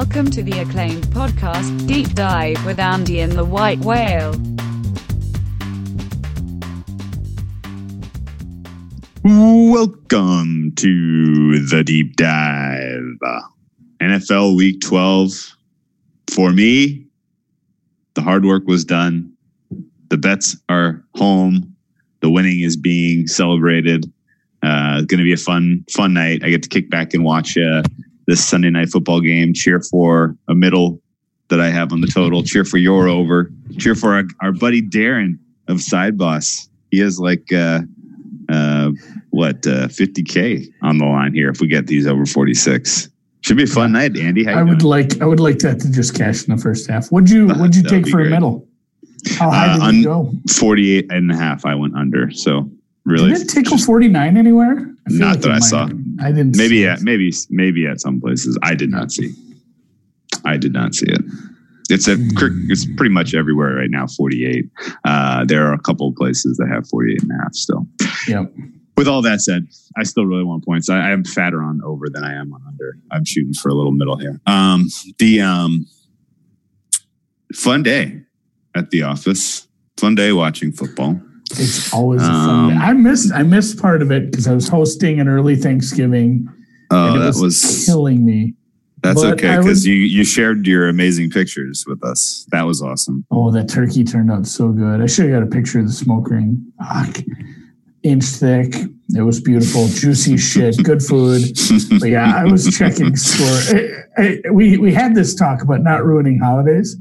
Welcome to the acclaimed podcast, Deep Dive with Andy and the White Whale. Welcome to the deep dive. NFL Week 12. For me, the hard work was done. The bets are home. The winning is being celebrated. Uh, it's going to be a fun, fun night. I get to kick back and watch uh, this Sunday night football game. Cheer for a middle that I have on the total. Cheer for your over. Cheer for our, our buddy Darren of Side Boss. He has like uh, uh, what uh, 50k on the line here if we get these over 46. Should be a fun night, Andy. I would doing? like I would like that to just cash in the first half. What'd you What'd you take for great. a medal? How high Uh, did you go? 48 and a half. I went under. So really, Did it tickle forty nine anywhere? I Not it that I saw. been. I didn't. maybe at it. maybe maybe at some places I did not see. I did not see it. It's a it's pretty much everywhere right now. 48. Uh, there are a couple of places that have 48 and a half still. Yep. With all that said, I still really want points. I, I am fatter on over than I am on under. I'm shooting for a little middle here. Um, the um, fun day at the office. Fun day watching football. It's always a Um, fun day. I missed I missed part of it because I was hosting an early Thanksgiving. Oh, and it that was, was killing me. that's but okay because you you shared your amazing pictures with us. That was awesome. Oh, that turkey turned out so good. I should have got a picture of the smoke ring. Inch thick. It was beautiful. Juicy shit. Good food. But yeah, I was checking score. I, I, we we had this talk about not ruining holidays,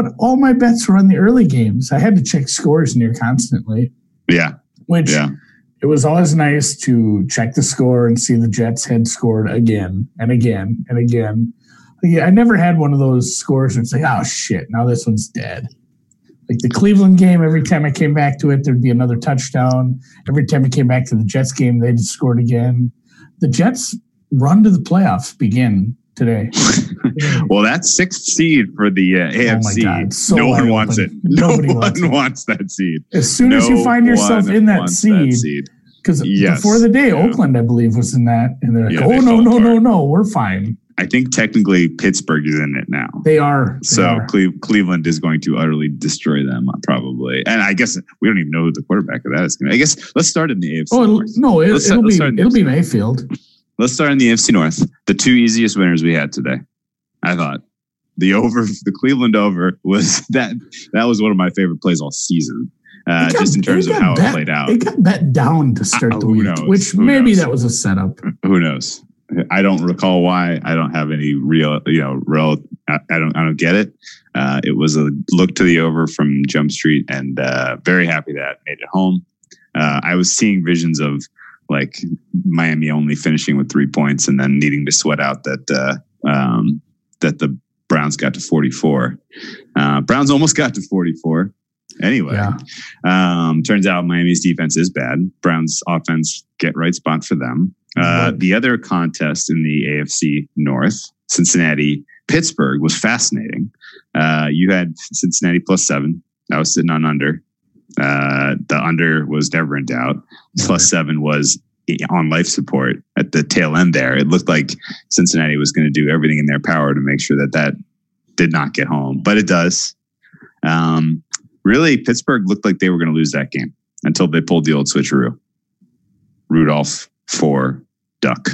but all my bets were on the early games. I had to check scores near constantly, yeah, which yeah. it was always nice to check the score and see the Jets had scored again and again and again. Yeah, I never had one of those scores where it's like, oh shit, now this one's dead. Like the Cleveland game, every time I came back to it, there'd be another touchdown. Every time I came back to the Jets game, they'd scored again. The Jets' run to the playoffs begin today. Well, that's sixth seed for the uh, AFC. God, so no one wants it. open. No Nobody one wants wants, that seed. As soon as you find yourself in that seed, because Yes. before the day, Yeah. Oakland, I believe, was in that, and they're like, Yeah, "Oh they no, no, no, apart. no, we're fine." I think technically Pittsburgh is in it now. They are. They So are. Cle- Cleveland is going to utterly destroy them, uh, probably. And I guess we don't even know who the quarterback of that is going to. I guess let's start in the AFC. oh North. no, it, it'll start- be start in the it'll be. Mayfield. Let's start in the AFC North. The two easiest winners we had today. I thought the over, the Cleveland over was that. That was one of my favorite plays all season. Uh, got- just in terms of how it played out. It got bet down to start Uh, the week, knows? which Who maybe knows? that was a setup. who knows i don't recall why i don't have any real you know real i, I don't i don't get it uh, it was a look to the over from jump street and uh, very happy that made it home uh, i was seeing visions of like miami only finishing with three points and then needing to sweat out that uh, um, that the browns got to 44 uh, browns almost got to 44 anyway Yeah, um, turns out Miami's defense is bad. Browns offense get right spot for them. Uh, the other contest in the AFC North, Cincinnati, Pittsburgh, was fascinating. Uh, you had Cincinnati plus seven. I was sitting on under. Uh, the under was never in doubt. Plus seven was on life support at the tail end there. It looked like Cincinnati was going to do everything in their power to make sure that that did not get home, but it does. Um, really, Pittsburgh looked like they were going to lose that game until they pulled the old switcheroo. Rudolph for Duck.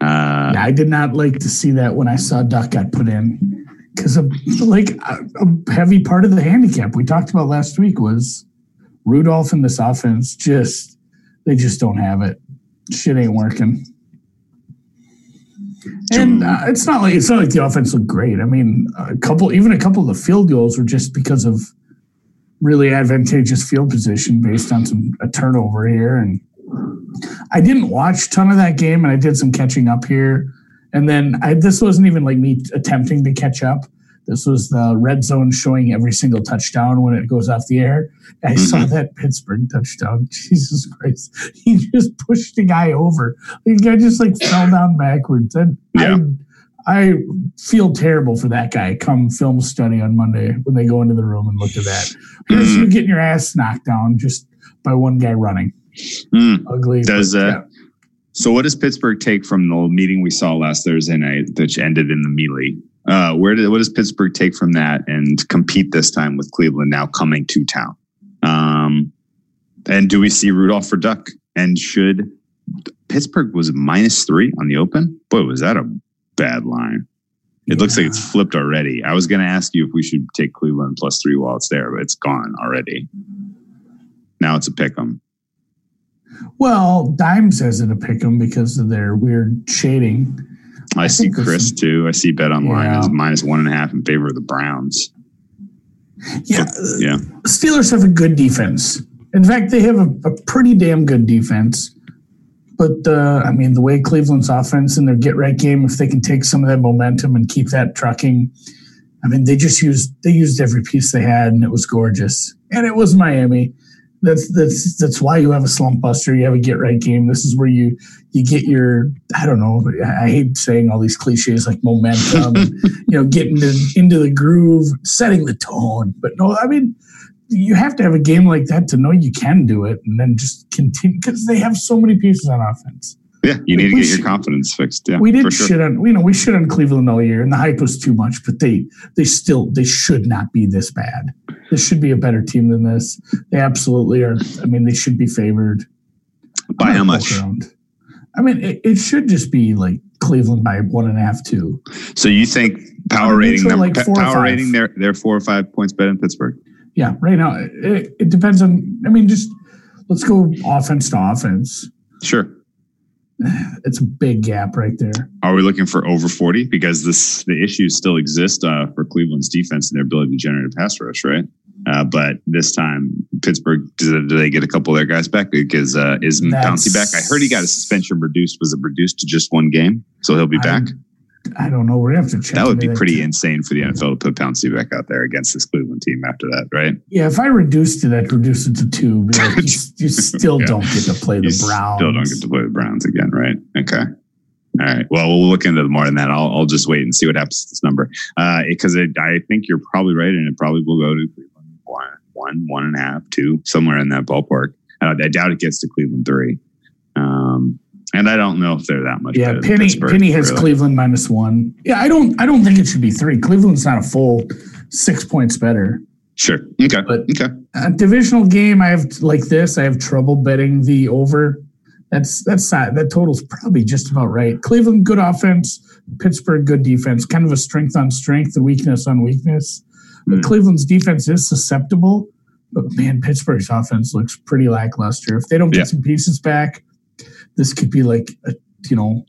Uh, I did not like to see that when I saw Duck got put in because like a, a heavy part of the handicap we talked about last week was Rudolph and this offense just they just don't have it. Shit ain't working. And uh, it's not like it's not like the offense looked great. I mean, a couple, even a couple of the field goals were just because of really advantageous field position based on some a turnover here. And I didn't watch a ton of that game, and I did some catching up here. And then I, this wasn't even like me attempting to catch up. This was the red zone showing every single touchdown when it goes off the air. I saw that Pittsburgh touchdown. Jesus Christ. He just pushed the guy over. The guy just like fell down backwards. And Yeah. I, I feel terrible for that guy come film study on Monday when they go into the room and look at that. Here's you getting your ass knocked down just by one guy running. mm. Ugly. Does that. uh, yeah. So, what does Pittsburgh take from the meeting we saw last Thursday night, which ended in the melee? Uh, where did what does Pittsburgh take from that and compete this time with Cleveland now coming to town? Um, and do we see Rudolph for Duck? And should Pittsburgh was minus three on the open? Boy, was that a bad line. It looks like it's flipped already. I was going to ask you if we should take Cleveland plus three while it's there, but it's gone already. Now it's a pick 'em. Well, Dime says it a pick 'em because of their weird shading. I, I see Chris too. I see Bet Online Yeah. is minus one and a half in favor of the Browns. Yeah, Yeah. Steelers have a good defense. In fact, they have a, a pretty damn good defense. But uh, I mean, the way Cleveland's offense in their get right game, if they can take some of that momentum and keep that trucking, I mean, they just used they used every piece they had, and it was gorgeous. And it was Miami. That's that's that's why you have a slump buster. You have a get right game. This is where you you get your I don't know. I hate saying all these cliches like momentum, you know, getting into, into the groove, setting the tone. But no, I mean, you have to have a game like that to know you can do it, and then just continue because they have so many pieces on offense. Yeah. You need to get your confidence fixed. Yeah. we did sure. shit on you know we shit on Cleveland all year, and the hype was too much. But they they still they should not be this bad. This should be a better team than this. They absolutely are. I mean, they should be favored. By how much? around. I mean, it, it should just be like Cleveland by one and a half, two. So you think power rating like power rating they're they're four or five points better than Pittsburgh. Yeah, right now it, it depends on. I mean, just let's go offense to offense. Sure. It's a big gap right there. Are we looking for over 40? Because this the issues still exist uh, for Cleveland's defense and their ability to generate a pass rush, right? Uh, but this time, Pittsburgh, do, do they get a couple of their guys back? Because uh, is That's- Pouncey back? I heard he got a suspension reduced. Was it reduced to just one game? So he'll be back? I don't know. We're gonna have to check. That would be pretty too. insane for the NFL to put Pouncey back out there against this Cleveland team after that, right? Yeah, if I reduced it, I'd reduce it to two. Like, you, you still Yeah. don't get to play You the Browns. still don't get to play the Browns again, right? Okay. All right. Well, we'll look into more than that. I'll, I'll just wait and see what happens to this number. Because it I think you're probably right, and it probably will go to Cleveland one, one, and a half, two, somewhere in that ballpark. Uh, I doubt it gets to Cleveland three. Um, and I don't know if they're that much. Yeah, better Penny Penny has really. Cleveland minus one. Yeah, I don't I don't think it should be three. Cleveland's not a full six points better. Sure. Okay. But- okay. A divisional game, I have like this. I have trouble betting the over. That's that's not, that total's probably just about right. Cleveland good offense, Pittsburgh good defense. Kind of a strength on strength, a weakness on weakness. Mm. Cleveland's defense is susceptible. But man, Pittsburgh's offense looks pretty lackluster. If they don't get Yeah. some pieces back, this could be like a you know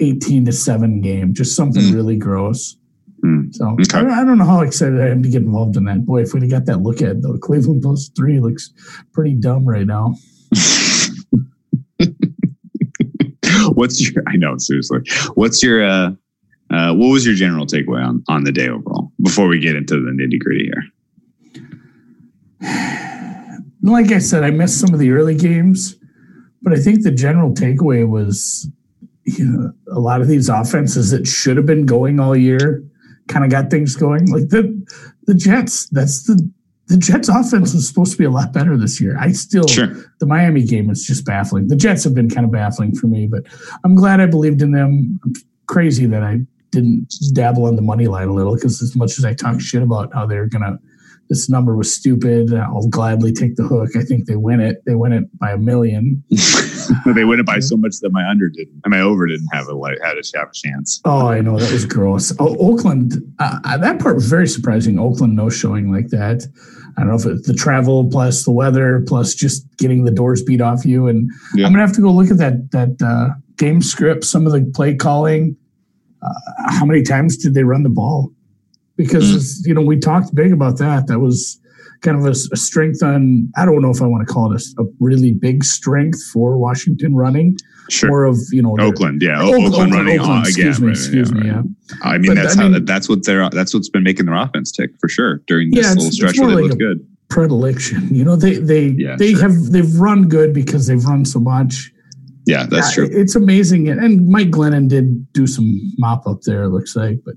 eighteen to seven game, just something Mm. really gross. Mm. So Okay. I, don't, I don't know how excited I am to get involved in that. Boy, if we'd have got that look at though, Cleveland plus three looks pretty dumb right now. What's your? I know seriously. What's your? uh uh, what was your general takeaway on on the day overall? Before we get into the nitty gritty here. Like I said, I missed some of the early games, but I think the general takeaway was you know, a lot of these offenses that should have been going all year kind of got things going. Like the the Jets, that's the the Jets offense was supposed to be a lot better this year. I still Sure. the Miami game is just baffling. The Jets have been kind of baffling for me, but I'm glad I believed in them. I'm crazy that I didn't dabble on the money line a little because as much as I talk shit about how they're gonna this number was stupid, I'll gladly take the hook. I think they win it. They win it by a million. they win it by so much that my under didn't, and my over didn't have a had a chance. Oh, I know that was gross. Oh, Oakland, uh, uh, that part was very surprising. Oakland no showing like that. I don't know if it's the travel plus the weather plus just getting the doors beat off you. And Yeah. I'm gonna have to go look at that that uh, game script, some of the play calling. Uh, how many times did they run the ball? Because Mm. it's, you know we talked big about that. That was kind of a strength on. I don't know if I want to call it a really big strength for Washington running, Sure. more of you know Oakland, yeah, O- Oakland, Oakland, running Oakland, on excuse again. me, excuse yeah, me, right. yeah. I mean, But, that's I how that's what they're that's what's been making their offense tick for sure during this Yeah, little it's stretch more where they like good. predilection. You know, they they Yeah, they sure. have they've run good because they've run so much. Yeah, that's Yeah, true. It's amazing, and, Mike Glennon did do some mop up there. It looks like, but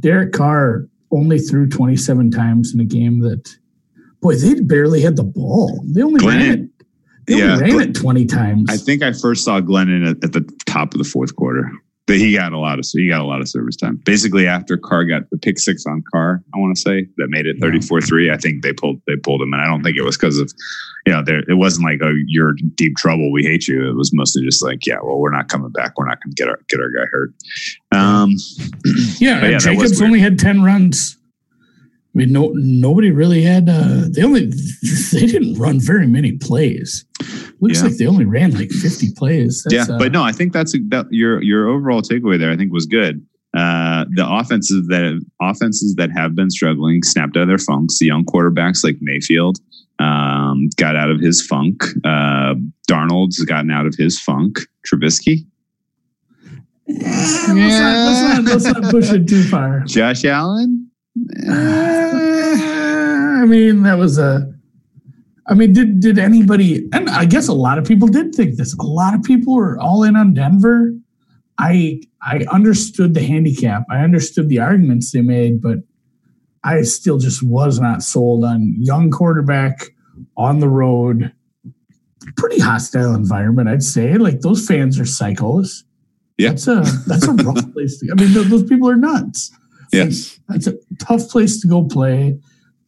Derek Carr only threw twenty seven times in a game that, boy, they barely had the ball. They only ran it. They Yeah, only ran it 20 times. I think I first saw Glennon at, at the top of the fourth quarter. But he got a lot of he got a lot of service time. Basically, after Carr got the pick six on Carr, I want to say that made it 34-3. I think they pulled they pulled him, and I don't think it was because of you know there it wasn't like oh you're deep trouble we hate you. It was mostly just like yeah well we're not coming back. We're not going to get our get our guy hurt. Um, yeah, yeah, Jacobs only had 10 runs. I mean, no, nobody really had. Uh, they only they didn't run very many plays. Looks Yeah. like they only ran like 50 plays. That's, yeah, uh, but no, I think that's that, your your overall takeaway there. I think was good. Uh, the offenses that offenses that have been struggling snapped out of their funks. The young quarterbacks like Mayfield um, got out of his funk. Uh, Darnold's gotten out of his funk. Trubisky, Eh, let's, not, let's, not, let's not push it too far. Josh Allen. Uh, I mean, that was a. I mean, did did anybody? And I guess a lot of people did think this. A lot of people were all in on Denver. I I understood the handicap. I understood the arguments they made, but I still just was not sold on young quarterback on the road. Pretty hostile environment, I'd say. Like those fans are psychos. Yeah. that's a that's a rough place. To, I mean, th- those people are nuts. Yes. That's a tough place to go play.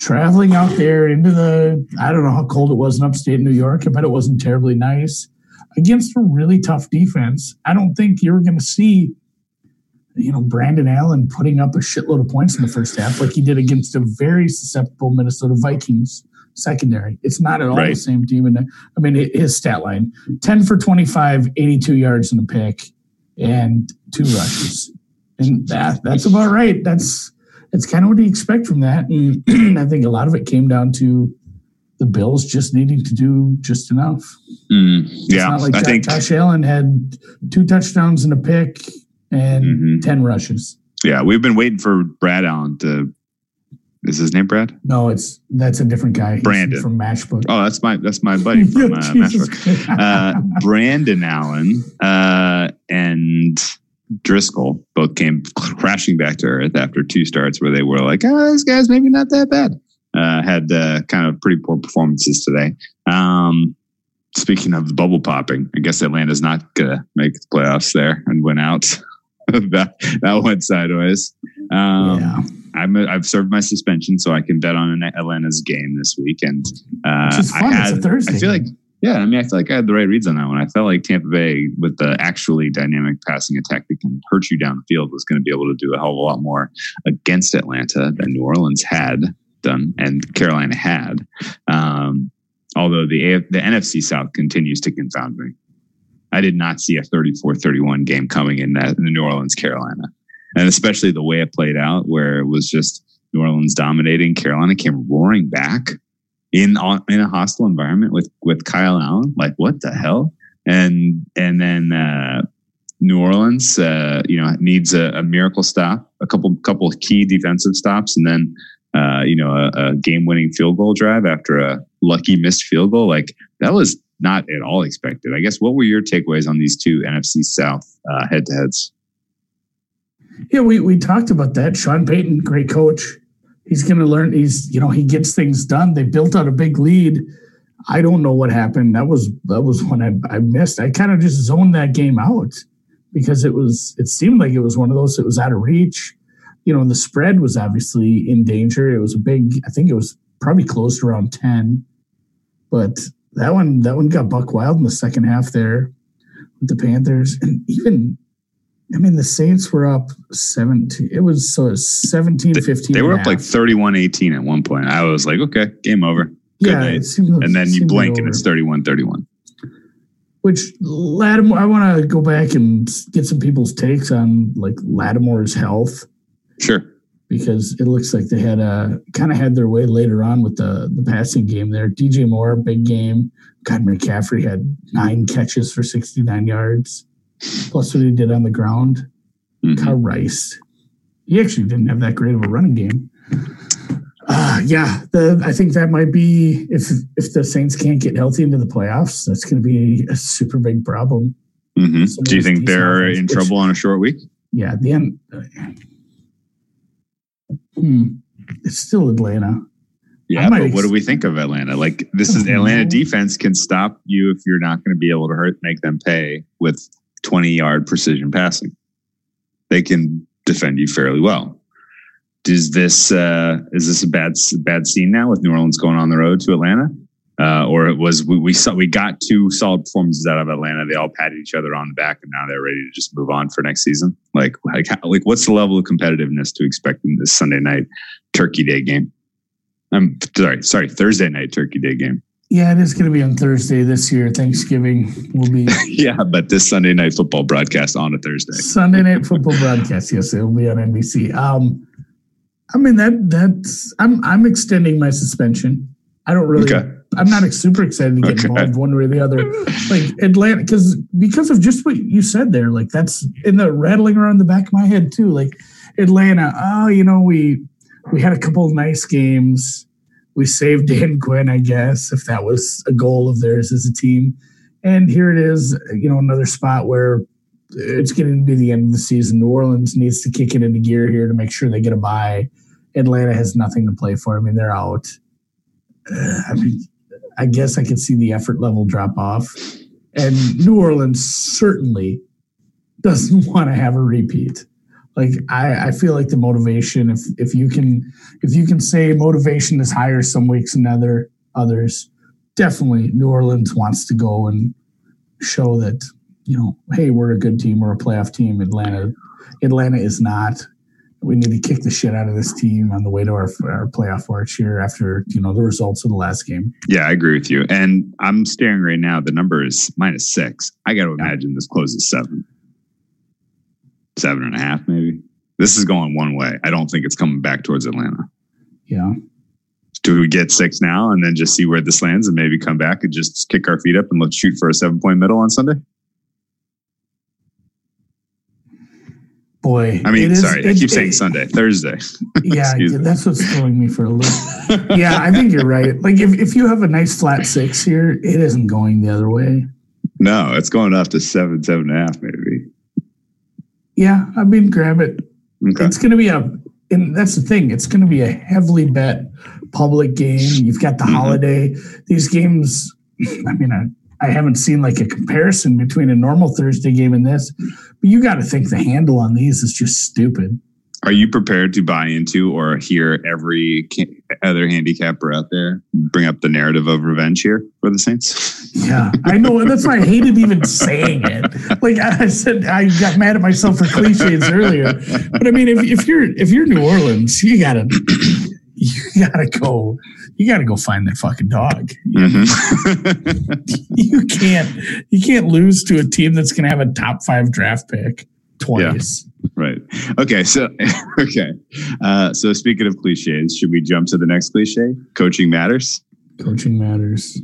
Traveling out there into the, I don't know how cold it was in upstate New York. I bet it wasn't terribly nice against a really tough defense. I don't think you're going to see, you know, Brandon Allen putting up a shitload of points in the first half like he did against a very susceptible Minnesota Vikings secondary. It's not at all the same team. And I mean, his stat line 10 for 25, 82 yards in a pick, and two rushes. And that that's about right. That's that's kind of what you expect from that. And I think a lot of it came down to the Bills just needing to do just enough. Mm, It's yeah, not like I Jo- think. Josh Allen had two touchdowns and a pick and Mhm. 10 rushes. Yeah, we've been waiting for Brad Allen to. Is his name Brad? No, it's that's a different guy. He's Brandon. from Mashbook. Oh, that's my that's my buddy from uh. Christ. uh, Brandon Allen uh, and Driskel both came crashing back to earth after two starts where they were like, oh, this guy's maybe not that bad. Uh, had uh, kind of pretty poor performances today. Um, speaking of the bubble popping, I guess Atlanta's not going to make the playoffs there and win out. that, that went sideways. Um, yeah. I'm a, I've served my suspension, so I can bet on an Atlanta's game this week. And uh, I had, it's a Thursday. I feel like, yeah, I mean, I feel like I had the right reads on that one. I felt like Tampa Bay, with the actually dynamic passing attack that can hurt you down the field, was going to be able to do a hell of a lot more against Atlanta than New Orleans had done and Carolina had. Um, although the AF, the NFC South continues to confound me. I did not see a 34-31 game coming in that in New Orleans Carolina. And especially the way it played out where it was just New Orleans dominating, Carolina came roaring back in in a hostile environment with with Kyle Allen. Like what the hell? And and then uh, New Orleans, uh, you know, needs a, a miracle stop, a couple couple key defensive stops, and then uh, you know a, a game winning field goal drive after a lucky missed field goal. Like that was not at all expected. I guess what were your takeaways on these two NFC South head to heads? Yeah, we, we talked about that. Sean Payton, great coach. He's going to learn. He's you know he gets things done. They built out a big lead. I don't know what happened. That was that was when I, I missed. I kind of just zoned that game out because it was it seemed like it was one of those that was out of reach. You know, the spread was obviously in danger. It was a big. I think it was probably close to around ten, but that one that one got buck wild in the second half there with the Panthers and even I mean, the Saints were up 17. It was so it was 17 15. They were up like half. 31 18 at one point. I was like, okay, game over. Good yeah, night. seemed, And then you blink and it's 31 31. Which Lattimore, I want to go back and get some people's takes on like Lattimore's health Sure. because it looks like they had a kind of had their way later on with the the passing game there. DJ Moore, big game. God, McCaffrey had nine catches for 69 yards, plus what he did on the ground. Mhm. Rice. He actually didn't have that great of a running game. Uh, yeah, the, I think that might be if if the Saints can't get healthy into the playoffs, that's going to be a super big problem. Mhm. Do you think they're in which- trouble on a short week? Yeah, at the end, uh, hmm, it's still Atlanta. Yeah, but what do we think of Atlanta? Like this is Atlanta defense can stop you if you're not going to be able to hurt make them pay with 20 yard precision passing. They can defend you fairly well. Is this uh, is this a bad bad scene now with New Orleans going on the road to Atlanta? Uh, or it was we, we saw we got two solid performances out of Atlanta. They all patted each other on the back, and now they're ready to just move on for next season. Like like how, like what's the level of competitiveness to expect in this Sunday night Turkey Day game? I'm sorry, sorry, Thursday night Turkey Day game. Yeah, it is going to be on Thursday this year. Thanksgiving will be. yeah, but this Sunday night football broadcast on a Thursday. Sunday night football broadcast. Yes, it will be on NBC. Um, I mean that that's I'm I'm extending my suspension. I don't really. Okay. I'm not super excited to get okay. involved one way or the other. Like Atlanta, because because of just what you said there. Like that's in the rattling around the back of my head too. Like Atlanta. Oh, you know we we had a couple of nice games we saved Dan Quinn, I guess, if that was a goal of theirs as a team. And here it is, you know, another spot where it's getting to be the end of the season. New Orleans needs to kick it into gear here to make sure they get a bye. Atlanta has nothing to play for. I mean, they're out. I mean, I guess I could see the effort level drop off. And New Orleans certainly doesn't want to have a repeat like I, I feel like the motivation if if you can if you can say motivation is higher some weeks than other others definitely new orleans wants to go and show that you know hey we're a good team we're a playoff team. Atlanta atlanta is not. We need to kick the shit out of this team on the way to our, our playoff march here after you know the results of the last game. Yeah i agree with you. And i'm staring right now the number is minus six. I got to imagine this closes seven seven and a half, maybe. This is going one way. I don't think it's coming back towards Atlanta. Yeah. Do we get six now and then just see where this lands and maybe come back and just kick our feet up and let's shoot for a seven point middle on Sunday? Boy, I mean, sorry, it, I keep it, saying it, Sunday, Thursday. Yeah, that's what's throwing me for a loop. yeah, I think you're right. Like if, if you have a nice flat six here, it isn't going the other way. No, it's going up to seven, seven and a half, maybe. Yeah, I mean, grab it. Okay. It's going to be a, and that's the thing. It's going to be a heavily bet public game. You've got the mm-hmm. holiday. These games. I mean, I, I haven't seen like a comparison between a normal Thursday game and this, but you got to think the handle on these is just stupid. Are you prepared to buy into or hear every other handicapper out there bring up the narrative of revenge here for the Saints? Yeah, I know. And that's why I hated even saying it. Like I said, I got mad at myself for cliches earlier. But I mean, if, if you're if you're New Orleans, you gotta you gotta go. You gotta go find that fucking dog. Mm-hmm. you can't you can't lose to a team that's gonna have a top five draft pick twice. Yeah. Right. Okay. So, okay. Uh, so, speaking of cliches, should we jump to the next cliche? Coaching matters. Coaching matters.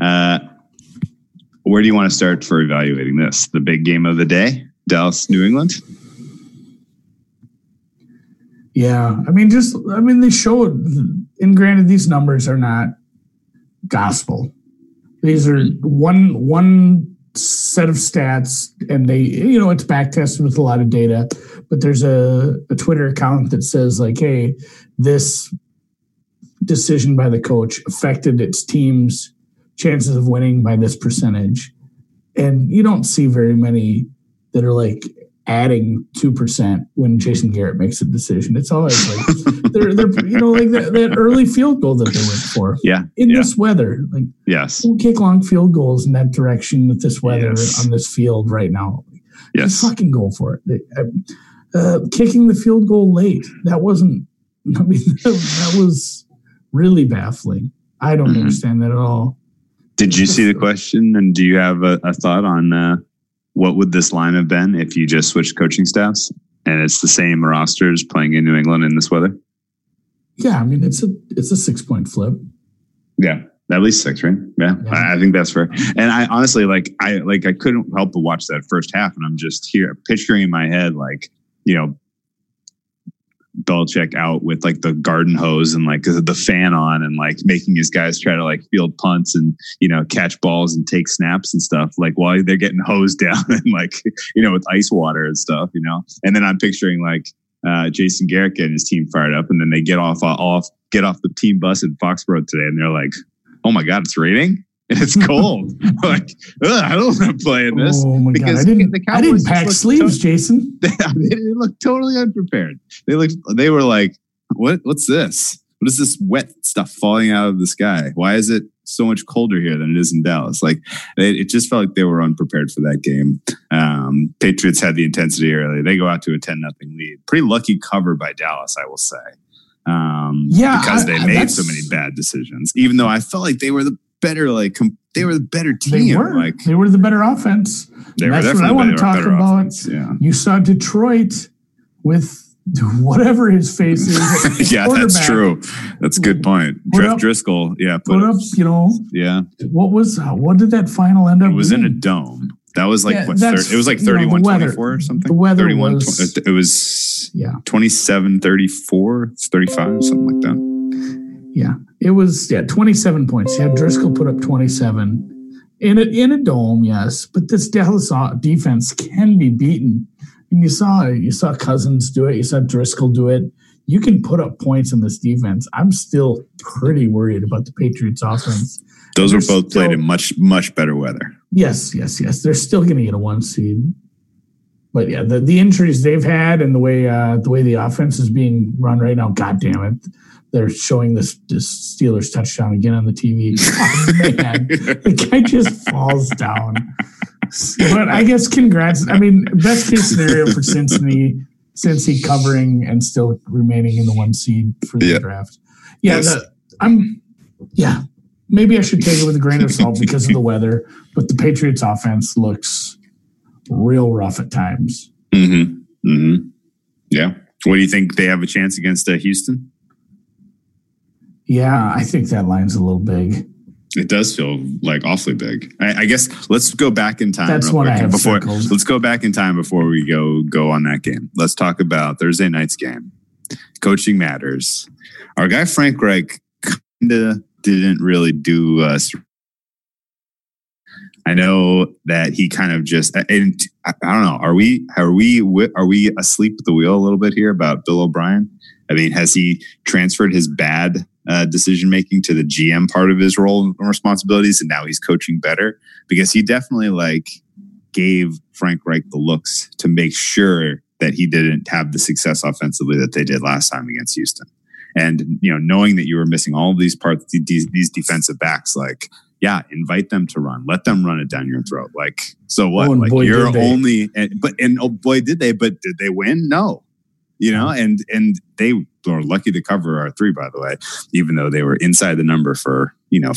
Uh, where do you want to start for evaluating this? The big game of the day, Dallas, New England. Yeah, I mean, just I mean, they showed. And granted, these numbers are not gospel. These are one one set of stats and they you know it's back tested with a lot of data but there's a, a twitter account that says like hey this decision by the coach affected its team's chances of winning by this percentage. And you don't see very many that are like adding 2% when Jason Garrett makes a decision. It's always like they're, they're you know like that, that, early field goal that they went for. Yeah. In yeah. this weather, like yes, we'll kick long field goals in that direction with this weather yes. on this field right now. Yes. Just fucking go for it. Uh, uh, kicking the field goal late that wasn't. I mean that was really baffling. I don't mm-hmm. understand that at all. Did you see the question? And do you have a, a thought on uh, what would this line have been if you just switched coaching staffs and it's the same rosters playing in New England in this weather? Yeah, I mean it's a it's a six point flip. Yeah, at least six, right? Yeah, yeah. I, I, think that's fair. And I honestly like I like I couldn't help but watch that first half, and I'm just here picturing in my head like you know Belichick out with like the garden hose and like the fan on and like making his guys try to like field punts and you know catch balls and take snaps and stuff like while they're getting hosed down and like you know with ice water and stuff you know and then I'm picturing like uh, Jason Garrett getting his team fired up, and then they get off off get off the team bus in Foxborough today, and they're like, "Oh my god, it's raining." And it's cold. like, I don't want to play in this. Oh my god! I didn't. I didn't pack sleeves, to- Jason. They, they look totally unprepared. They looked. They were like, "What? What's this? What is this wet stuff falling out of the sky? Why is it so much colder here than it is in Dallas?" Like, it, it just felt like they were unprepared for that game. Um, Patriots had the intensity early. They go out to a ten nothing lead. Pretty lucky cover by Dallas, I will say. Um, yeah, because they I, made so many bad decisions. Even though I felt like they were the better, like com- they were the better team. They were. Like they were the better offense. They that's what I want to talk about. Offense, yeah. You saw Detroit with whatever his face is. yeah, that's true. That's a good point. Jeff up, Driskel, yeah, put, put up, you know, yeah. What was uh, what did that final end up? It was being? in a dome. That was like yeah, what? 30, it was like 31 know, 24 or something. The weather 31, was, it was yeah 27 34, 35, something like that. Yeah, it was yeah 27 points. Yeah, Driskel put up 27 in a in a dome, yes, but this Dallas defense can be beaten. And you saw you saw Cousins do it. You saw Driskel do it. You can put up points in this defense. I'm still pretty worried about the Patriots offense. Those were both still, played in much much better weather. Yes, yes, yes. They're still going to get a one seed. But yeah, the, the injuries they've had and the way uh, the way the offense is being run right now, god damn it. They're showing this, this Steelers touchdown again on the TV. Oh, man, the guy just falls down. But I guess congrats. I mean, best case scenario for Cincinnati, Cincy covering and still remaining in the one seed for the yeah. draft. Yeah, yes. the, I'm. Yeah, maybe I should take it with a grain of salt because of the weather, but the Patriots offense looks real rough at times. Mm-hmm. Mm-hmm. Yeah. What do you think they have a chance against uh, Houston? Yeah, I think that line's a little big. It does feel like awfully big. I, I guess let's go back in time. That's what I have before. Circled. Let's go back in time before we go go on that game. Let's talk about Thursday night's game. Coaching matters. Our guy Frank Reich kind of didn't really do us. I know that he kind of just, and I don't know, are we, are we, are we asleep at the wheel a little bit here about Bill O'Brien? I mean, has he transferred his bad uh, decision making to the GM part of his role and responsibilities, and now he's coaching better? Because he definitely like gave Frank Reich the looks to make sure that he didn't have the success offensively that they did last time against Houston. And you know knowing that you were missing all of these parts these, these defensive backs like yeah invite them to run. Let them run it down your throat. Like so what? Oh, like boy, you're only and, but and oh boy did they but did they win? No. You know and and they were lucky to cover our three by the way even though they were inside the number for you know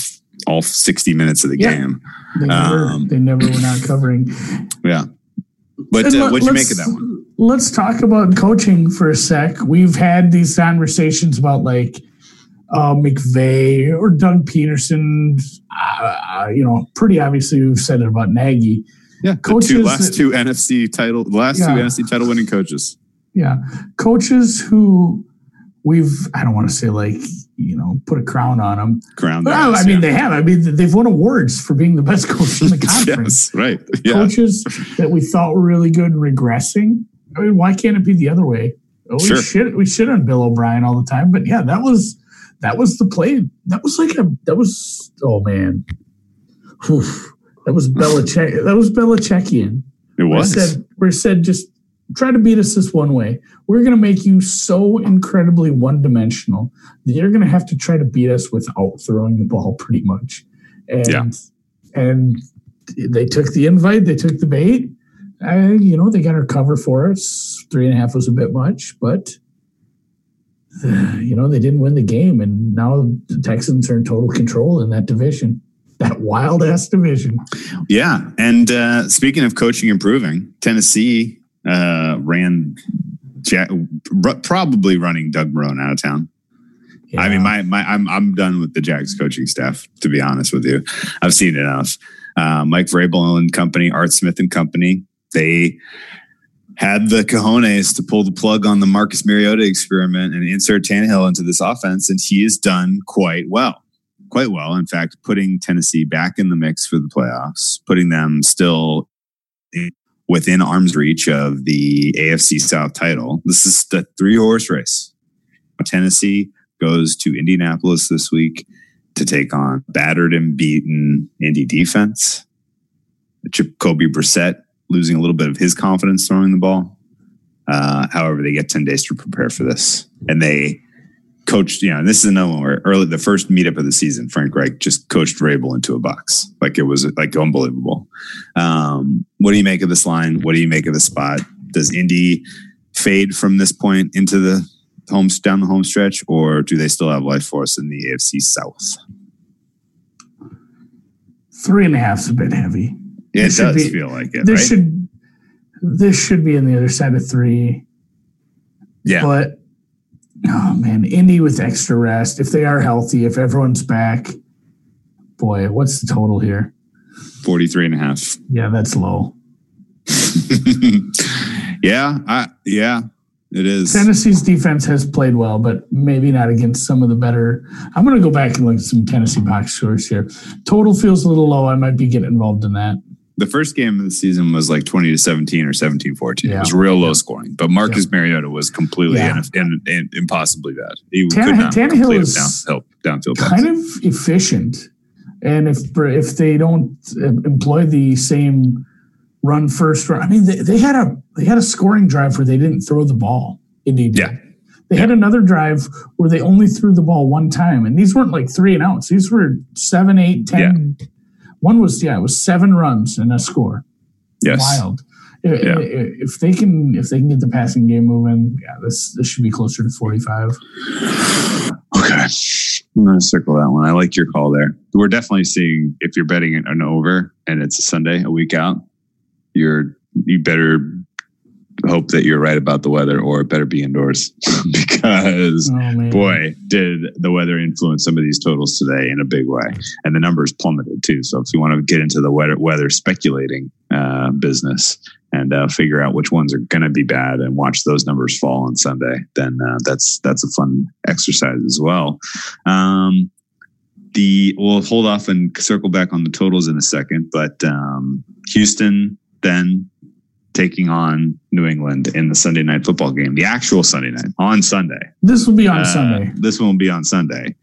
all 60 minutes of the yeah. game they never, um, they never were not covering yeah but uh, what'd you make of that one let's talk about coaching for a sec. We've had these conversations about like uh, McVay or Doug Pederson. Uh, you know, pretty obviously we've said it about Nagy. Yeah, coaches two, last two NFC title, last yeah. two NFC title winning coaches. Yeah, coaches who we've I don't want to say like you know put a crown on them. Crown. Well, I mean yeah. they have. I mean they've won awards for being the best coach in the conference. yes, right. Yeah. Coaches that we thought were really good regressing. I mean, why can't it be the other way? Oh, sure. We should we should on Bill O'Brien all the time, but yeah, that was that was the play. That was like a that was oh man, Oof. that was Belichick. That was Belichickian. It was. Where said, where said just try to beat us this one way. We're going to make you so incredibly one dimensional that you're going to have to try to beat us without throwing the ball, pretty much. And yeah. and they took the invite, they took the bait, you know, they got our cover for us. Three and a half was a bit much, but you know, they didn't win the game, and now the Texans are in total control in that division. That wild ass division. Yeah, and uh, speaking of coaching improving, Tennessee uh, ran Jack, probably running Doug Marrone out of town. Yeah. I mean, my my I'm I'm done with the Jags coaching staff. To be honest with you, I've seen enough. Uh, Mike Vrabel and company, Art Smith and company, they had the cojones to pull the plug on the Marcus Mariota experiment and insert Tannehill into this offense, and he has done quite well. Quite well, in fact, putting Tennessee back in the mix for the playoffs, putting them still within arm's reach of the AFC South title. This is the three horse race. Tennessee goes to Indianapolis this week to take on battered and beaten Indy defense. Jacoby Brissett losing a little bit of his confidence throwing the ball. Uh, however, they get 10 days to prepare for this. And they coached, you know, and this is another one where early, the first meetup of the season, Frank Reich just coached Vrabel into a box. Like it was like unbelievable. Um, what do you make of this line? What do you make of the spot? Does Indy fade from this point into the home down the home stretch, or do they still have life for us in the AFC South? Three and a half's a bit heavy. Yeah, it, does be- feel like it, This right? should this should be on the other side of three. yeah, But oh man, Indy with extra rest. If they are healthy, if everyone's back, boy, what's the total here? 43 and a half. Yeah, that's low. yeah, I, yeah, it is. Tennessee's defense has played well, but maybe not against some of the better. I'm going to go back and look at some Tennessee box scores here. Total feels a little low. I might be getting involved in that. The first game of the season was like 20 to 17 or 17 14. It was real low scoring, but Marcus Mariota was completely Yeah. and, and, and impossibly bad. He Tannehill- could not Tannehill complete is downfield, downfield pass. Kind of efficient, and if if they don't uh, employ the same run first run, I mean they, they had a they had a scoring drive where they didn't throw the ball. Indeed. Yeah. They had another drive where they only threw the ball one time, and these weren't like three and outs. These were seven, eight, ten. One was yeah, it was seven runs and a score. Yes. Wild. I- Yeah. If they can, if they can get the passing game moving, yeah, this this should be closer to forty five. Okay. I'm to circle that one. I like your call there. We're definitely seeing if you're betting an over and it's a Sunday, a week out, you're you better hope that you're right about the weather or it better be indoors because Oh boy, did the weather influence some of these totals today in a big way. And the numbers plummeted too. So if you want to get into the weather, weather speculating uh, business and uh, figure out which ones are going to be bad and watch those numbers fall on Sunday, then uh, that's that's a fun exercise as well. Um, the we'll hold off and circle back on the totals in a second, but um, Houston then taking on New England in the Sunday night football game, the actual Sunday night on Sunday. this will be on Uh, Sunday. This one will be on Sunday.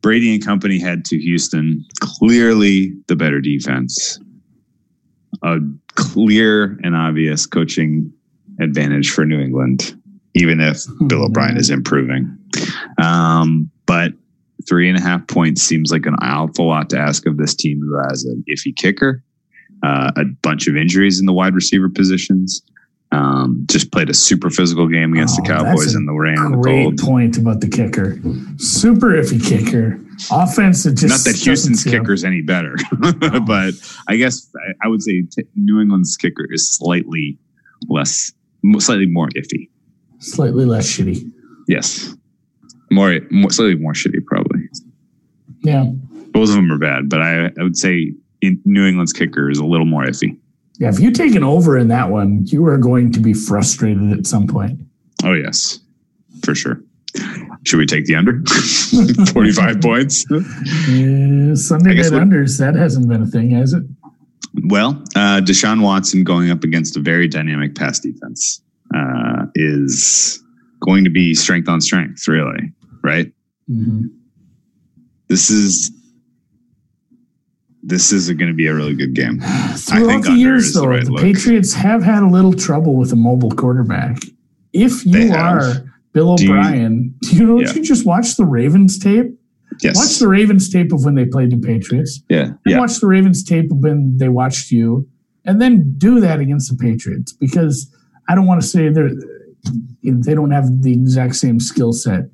Brady and company head to Houston. Clearly the better defense. A clear and obvious coaching advantage for New England, even if Bill Hmm. O'Brien is improving. Um, but three and a half points seems like an awful lot to ask of this team who has an iffy kicker, uh, a bunch of injuries in the wide receiver positions. Um, just played a super physical game against Oh, the Cowboys in the rain and the Great point about the kicker. Super iffy kicker. Offense, just Not that Houston's feel- kicker's any better, but I guess I- would say New England's kicker is slightly less, slightly more iffy. slightly less shitty. Yes, more, more slightly more shitty probably. Yeah, Both of them are bad, but I, I would say New England's kicker is a little more iffy. yeah. If you take an over in that one, you are going to be frustrated at some point. Oh yes, for sure. Should we take the under? Forty-five points. Uh, Sunday night unders that hasn't been a thing, has it? Well, uh, Deshaun Watson going up against a very dynamic pass defense uh, is going to be strength on strength, really, right? Mhm. This is this is going to be a really good game. Throughout think the years, is the though, right the. Patriots have had a little trouble with a mobile quarterback. If They you have. are Bill Do you- O'Brien, do you know Yeah. you just watch the Ravens tape? Yes. Watch the Ravens tape of when they played the Patriots. yeah. Yeah. watch the Ravens tape of when they watched you, and then do that against the Patriots because I don't want to say they're they don't have the exact same skill set,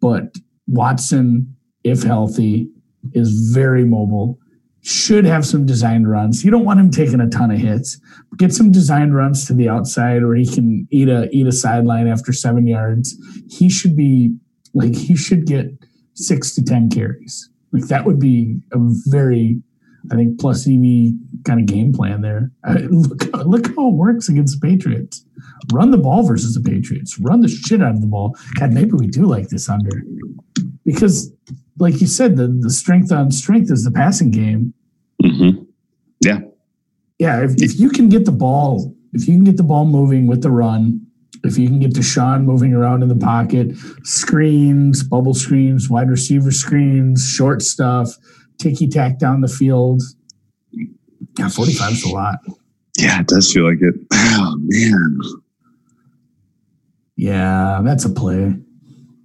but Watson, if healthy, is very mobile. Should have some designed runs. You don't want him taking a ton of hits. Get some designed runs to the outside, or he can eat a eat a sideline after seven yards. He should be like he should get six to ten carries. Like that would be a very, I think, plus EV kind of game plan there. Uh, look, look how it works against the Patriots. Run the ball versus the Patriots. Run the shit out of the ball. God, maybe we do like this under because, like you said, the the strength on strength is the passing game. hmm Yeah. yeah, if, if you can get the ball, if you can get the ball moving with the run, if you can get Deshaun moving around in the pocket, screens, bubble screens, wide receiver screens, short stuff, ticky tack down the field. Yeah, 45 is a lot. Yeah, it does feel like it. Oh man. Yeah, that's a play.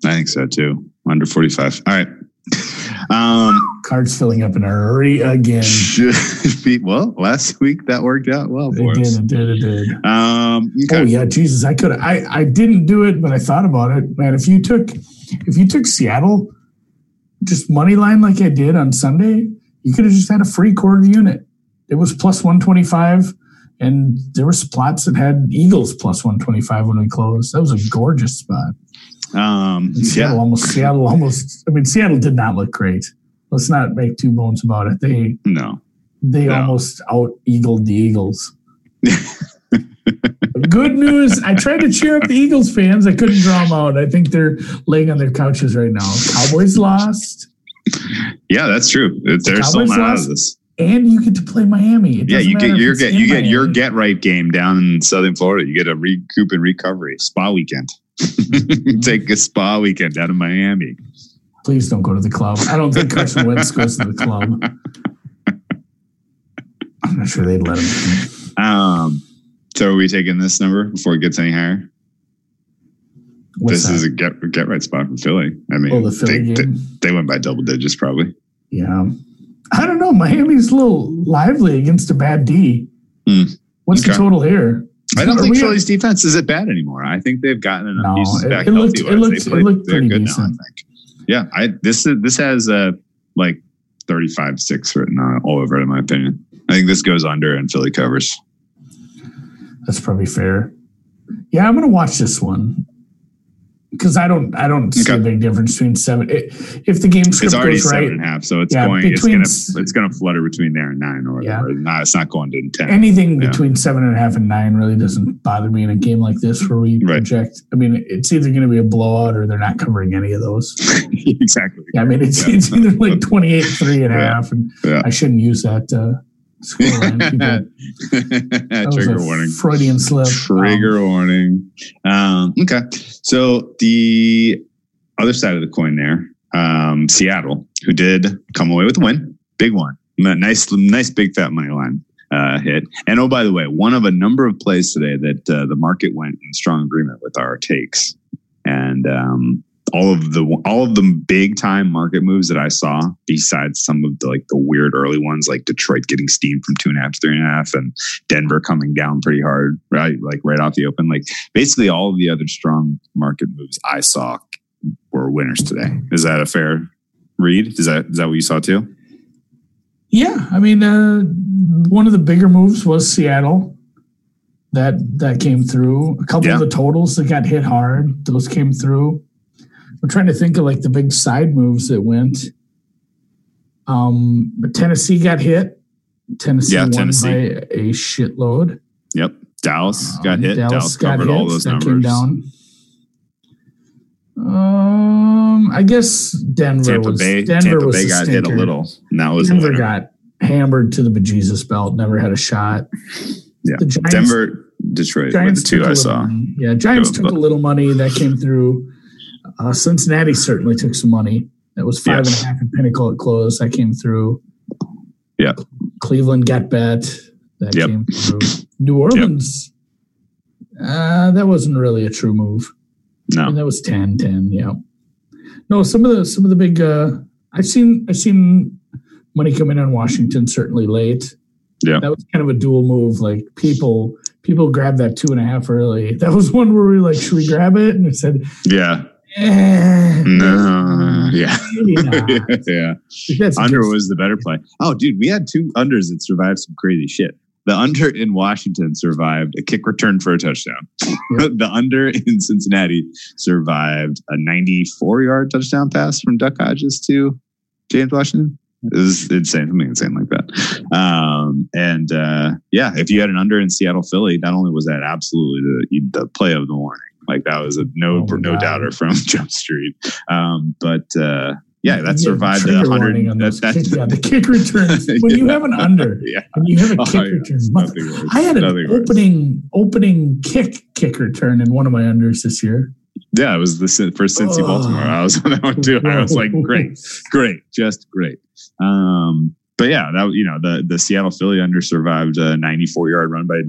I think so too. Under 45. All right. Um, Cards filling up in a hurry again. should be, well, last week that worked out well It for did, it did, it did. Um, okay. Oh yeah, Jesus! I could. I I didn't do it, but I thought about it. Man, if you took, if you took Seattle, just money line like I did on Sunday, you could have just had a free quarter unit. It was plus one twenty five, and there were spots that had Eagles plus one twenty five when we closed. That was a gorgeous spot. Um, Seattle yeah. almost. Seattle almost. I mean, Seattle did not look great. Let's not make two bones about it. They No. they No. almost out eagled the Eagles. Good news. I tried to cheer up the Eagles fans. I couldn't draw them out. I think they're laying on their couches right now. Cowboys lost, Yeah, that's true. They're still Cowboys not out of this. And you get to play Miami. It Yeah, you get your get you get your get right game down in Southern Florida. You get a recoup and recovery spa weekend. Take a spa weekend down in Miami. Please don't go to the club. I don't think Carson Wentz goes to the club. I'm not sure they'd let him. Um, so are we taking this number before it gets any higher? What's this that? is a get get right spot for Philly. I mean, oh, the Philly they, they, they went by double digits probably. Yeah. I don't know. Miami's a little lively against a bad D. Hmm. What's the total here? I don't Are think Philly's defense is it bad anymore. I think they've gotten enough No, pieces back it healthy. it looked- it looked they're pretty good now. I think. Yeah, I this is this has uh like thirty five six written on all over it in my opinion. I think this goes under and Philly covers. That's probably fair. Yeah, I'm gonna watch this one because I don't I don't see a big difference between seven. If the game script It's already goes seven right, and a half, so it's Yeah, going. It's between gonna it's gonna flutter between there and nine or Yeah. whatever. No, it's not going to ten. anything Yeah. between seven and a half and nine really doesn't bother me in a game like this where we Right. project. I mean, it's either going to be a blowout or they're not covering any of those. exactly. Yeah, I mean, it's, Yeah. it's either like 28, three and a half, and Yeah. I shouldn't use that uh, score line. People, that was Trigger warning. Freudian slip. Um, Trigger warning. Um, okay. So the other side of the coin there, um, Seattle, who did come away with a win, big one, nice, nice big fat money line uh, hit. And oh, by the way, one of a number of plays today that uh, the market went in strong agreement with our takes, and um, all of the all of the big time market moves that I saw, besides some of the like the weird early ones, like Detroit getting steamed from two and a half to three and a half, and Denver coming down pretty hard, right? Like right off the open. Like basically all of the other strong market moves I saw were winners today. Is that a fair read? Is that is that what you saw too? Yeah, I mean, uh, one of the bigger moves was Seattle. That that came through. A couple Yeah. of the totals that got hit hard, those came through. I'm trying to think of like the big side moves that went. Um, but Tennessee got hit. Tennessee Yeah, won Tennessee. by a shitload. Yep. Dallas got Um, hit. Dallas, covered all those that numbers. Came down. Um, I guess Denver Tampa was Bay, Denver Tampa was Bay got hit a little. And that was Denver got hammered to the bejesus belt. Never had a shot. Yeah. the Giants, Denver, Detroit were the two I a I little saw. money. Yeah, Giants took a little money that came through. Uh, Cincinnati certainly took some money. It was five and a half at Pinnacle at close. That came through. Yeah. Cleveland got bet. That Yep. came through. New Orleans. Uh, that wasn't really a true move. No. And that was 10 10 yeah no some of the some of the big uh i've seen i've seen money come in on washington certainly late Yeah. that was kind of a dual move like people people grabbed that two and a half early that was one where we were like should we grab it and it said Yeah. No. Yeah. yeah. Under was the better play. Oh, dude, we had two unders that survived some crazy shit. The under in Washington survived a kick return for a touchdown. the under in Cincinnati survived a 94 yard touchdown pass from Duck Hodges to James Washington. It was insane, something insane like that. Um, and uh, yeah, if you had an under in Seattle, Philly, not only was that absolutely the, the play of the morning, like that was a no Oh no God. doubter from Jump Street. Um, but uh, Yeah, that survived the 100. warning on That, that, kick, yeah, the kick returns. When you have an under, yeah. when you have a Oh, kick yeah. return, mother- I had an Nothing worse. opening opening kick kick return in one of my unders this year. Yeah, it was the first Cincy Oh. Baltimore. I was on that one too. I was like, great, great, just great. Um, but yeah, that you know the the Seattle Philly under survived a 94 yard run by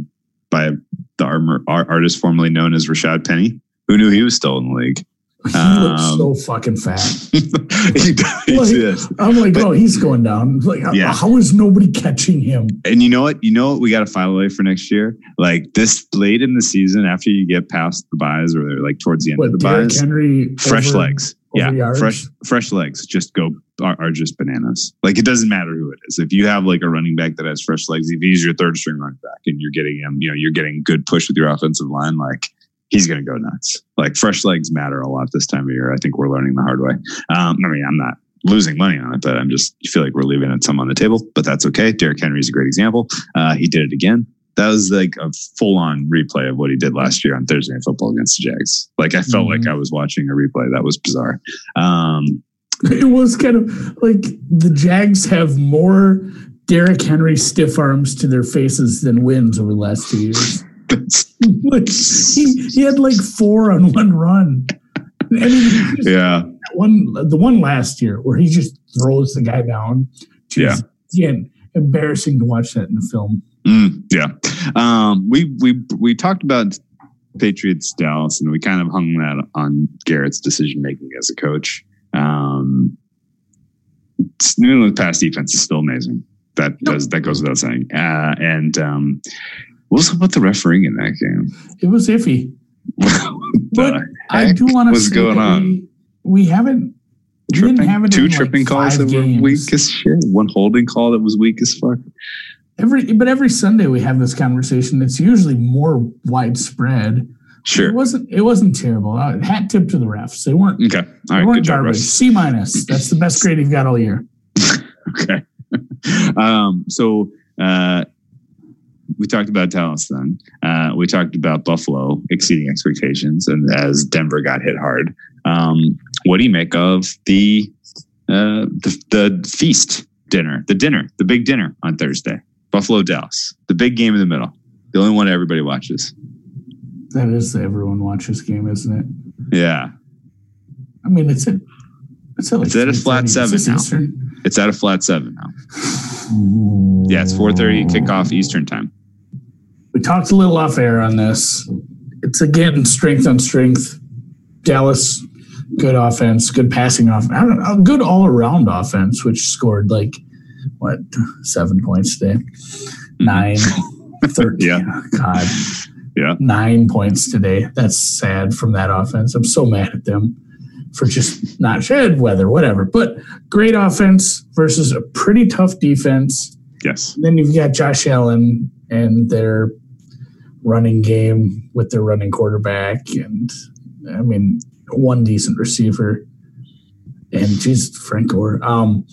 by the armor, artist formerly known as Rashaad Penny. Who knew he was still in the league? He Um, looks so fucking fat. he, he Like-. I'm like, oh, he's going down. Like, Yeah. how is nobody catching him? And you know what? You know what we got to file away for next year? Like this late in the season, after you get past the buys or like towards the end What of the Derrick buys, Henry? fresh over- legs. Yeah, yards? fresh fresh legs just go are, are just bananas. Like it doesn't matter who it is. If you have like a running back that has fresh legs, if he's your third string running back and you're getting him, you know, you're getting good push with your offensive line, like he's going to go nuts. Like fresh legs matter a lot this time of year. I think we're learning the hard way. Um, I mean, I'm not losing money on it, but I'm just feel like we're leaving it some on the table. But that's okay. Derrick Henry is a great example. Uh, he did it again. That was like a full on replay of what he did last year on Thursday Night Football against the Jags. Like I felt Mhm. like I was watching a replay. That was bizarre. Um, It was kind of like the Jags have more Derrick Henry stiff arms to their faces than wins over the last two years. like he, he had like four on one run. I mean, just- yeah, one the one last year where he just throws the guy down. Yeah, embarrassing to watch that in the film. Mm, yeah. Um, we we we talked about Patriots Dallas, and we kind of hung that on Garrett's decision making as a coach. Um, New England's pass defense is still amazing. That does that goes without saying. Uh, and um, what was up with the refereeing in that game? It was iffy. But I do want to say going on? We, we haven't we didn't have it two in, like, tripping calls that were weak as shit. One holding call that was weak as fuck. Every but every Sunday we have this conversation. It's usually more widespread. Sure. It wasn't it wasn't terrible. Uh, hat tip to the refs. They weren't Okay. All they right. weren't Good job, garbage. Russ. C minus. That's the best grade you've got all year. okay. um, so uh, we talked about Dallas then. Uh, we talked about Buffalo exceeding expectations, and as Denver got hit hard. Um, what do you make of the, uh, the the feast dinner, the dinner, the big dinner on Thursday? Buffalo Dallas, the big game in the middle, the only one everybody watches. That is the everyone watches game, isn't it? Yeah, I mean, it's at it's at, like It's at a flat seven now. Eastern? it's at a flat seven now. Yeah, it's four thirty kickoff Eastern time. We talked a little off air on this. It's again strength on strength. Dallas, good offense, good passing off. I don't know, good all around offense, which scored like what seven points today, nine, nine, thirteen. Yeah. God, Yeah. nine points today. That's sad from that offense. I'm so mad at them for just not shed weather, whatever. But great offense versus a pretty tough defense. Yes. Then you've got Josh Allen and their running game with their running quarterback, and I mean one decent receiver, and Jesus Frank Gore. Um,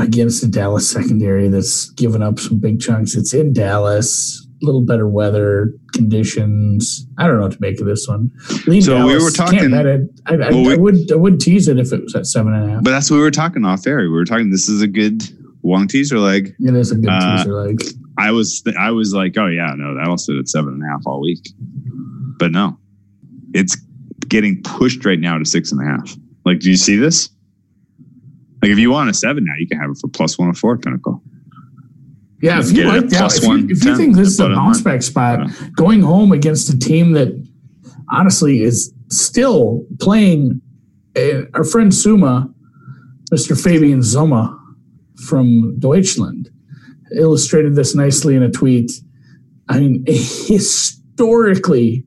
against the Dallas secondary that's given up some big chunks. It's in Dallas, a little better weather conditions. I don't know what to make of this one. Lean So we Dallas, were talking- can't bet it. I, I, Well, we- I would I would tease it if it was at seven and a half. But that's what we were talking off air. We were talking. This is a good Wong teaser leg. It is a good Uh, teaser leg. I was I was like, oh yeah, no, that'll sit at seven and a half all week. But no, it's getting pushed right now to six and a half. Like, do you see this? Like, if you want a seven now, you can have it for plus one or four Pinnacle. Yeah, if you like at that, if you, if you think this is a bounce back spot, Yeah. going home against a team that honestly is still playing uh, our friend Suma, Mr. Fabian Zoma from Deutschland, illustrated this nicely in a tweet. I mean, a historically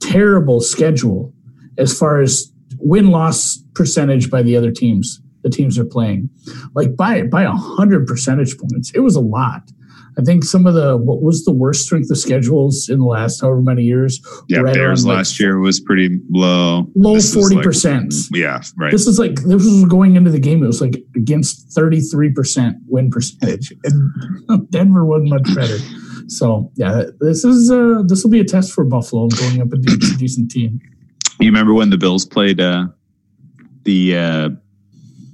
terrible schedule as far as win loss percentage by the other teams. The teams are playing like by by a hundred percentage points. It was a lot. I think some of the what was the worst strength of schedules in the last however many years. Yeah, Right Bears like, last year was pretty low. Low This is like- 40%. yeah, right. This is like this was going into the game. It was like against thirty three percent win percentage, and Denver wasn't much better. So yeah, this is uh, this will be a test for Buffalo going up against a decent team. You remember when the Bills played uh, the uh,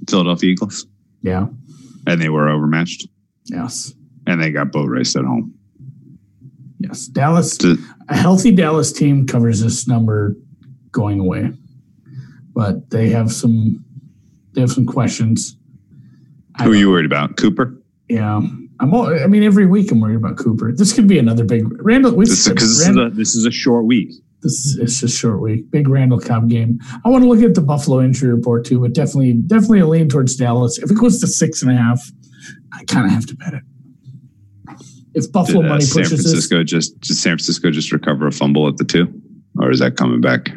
Philadelphia Eagles, Yeah. and they were overmatched, Yes. and they got boat raced at home. Yes. Dallas, To- a healthy Dallas team covers this number going away, but they have some they have some questions. Who are you worried about? Cooper? Yeah, I'm. All, I mean, every week I'm worried about Cooper. This could be another big Randall. We Because said this, is a this is a short week. This is it's just short week. Big Randall Cobb game. I want to look at the Buffalo injury report too, but definitely definitely a lean towards Dallas. If it goes to six and a half, I kind of have to bet it. If Buffalo Did uh, money San pushes this, Francisco just did San Francisco just recover a fumble at the two, or is that coming back?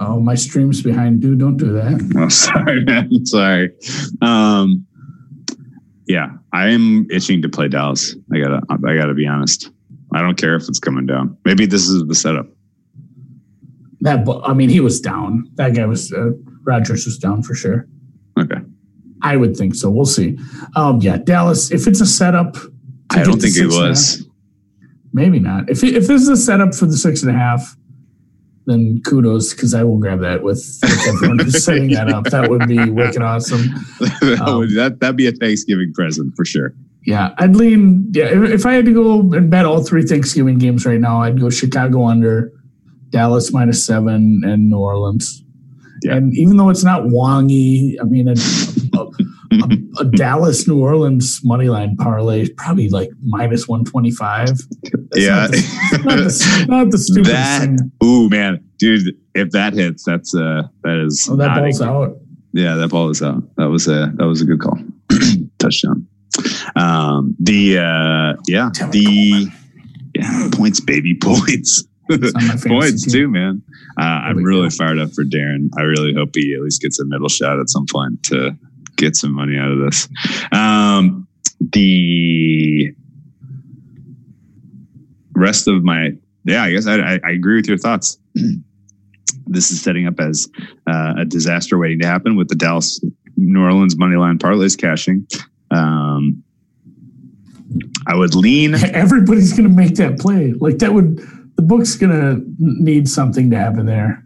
oh my streams behind. Dude, don't do that. Oh, sorry, man. Sorry. Um, yeah, I am itching to play Dallas. I gotta, I gotta be honest. I don't care if it's coming down. Maybe this is the setup. That I mean, he was down. That guy was uh, Rogers was down for sure. Okay. I would think so. We'll see. Um, yeah, Dallas. If it's a setup, I don't think it six and a was. half, maybe not. If if this is a setup for the six and a half, then kudos because I will grab that with, with everyone who's setting that up. That would be wicked awesome. that Um, would that that'd be a Thanksgiving present for sure. Yeah, I'd lean. Yeah, if, if I had to go and bet all three Thanksgiving games right now, I'd go Chicago under, Dallas minus seven, and New Orleans. Yeah. And even though it's not wongy, I mean, a, a, a, a Dallas New Orleans money line parlay is probably like minus one twenty five. yeah. not the, not the, not the stupidest That- thing. Ooh man, dude, if that hits, that's uh that is Oh, that ball's out. Yeah, that ball is out. That was a that was a good call. Touchdown. Um the uh yeah, Tevin the yeah, points baby points. It's on my fantasy points too, man. Uh, I'm really go. fired up for Darren. I really hope he at least gets a middle shot at some point to get some money out of this. Um the rest of my yeah, I guess I, I, I agree with your thoughts. this is setting up as uh, a disaster waiting to happen with the Dallas New Orleans money line parlays cashing. Um, I would lean. Everybody's going to make that play. Like that would the book's going to need something to happen there.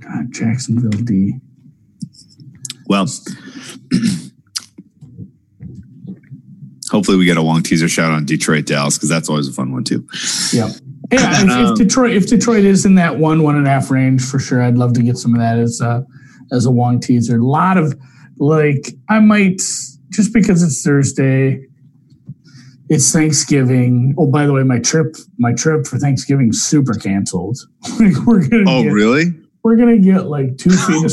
God, Jacksonville D. Well, hopefully we get a long teaser shot on Detroit Dallas because that's always a fun one too. Yep. Yeah, if, Um, if Detroit if Detroit is in that one one and a half range for sure, I'd love to get some of that as a as a Wong teaser. A lot of like I might just because it's Thursday, it's Thanksgiving. Oh, by the way, my trip my trip for Thanksgiving super canceled. like we're gonna Oh, get, really? we're gonna get like two feet of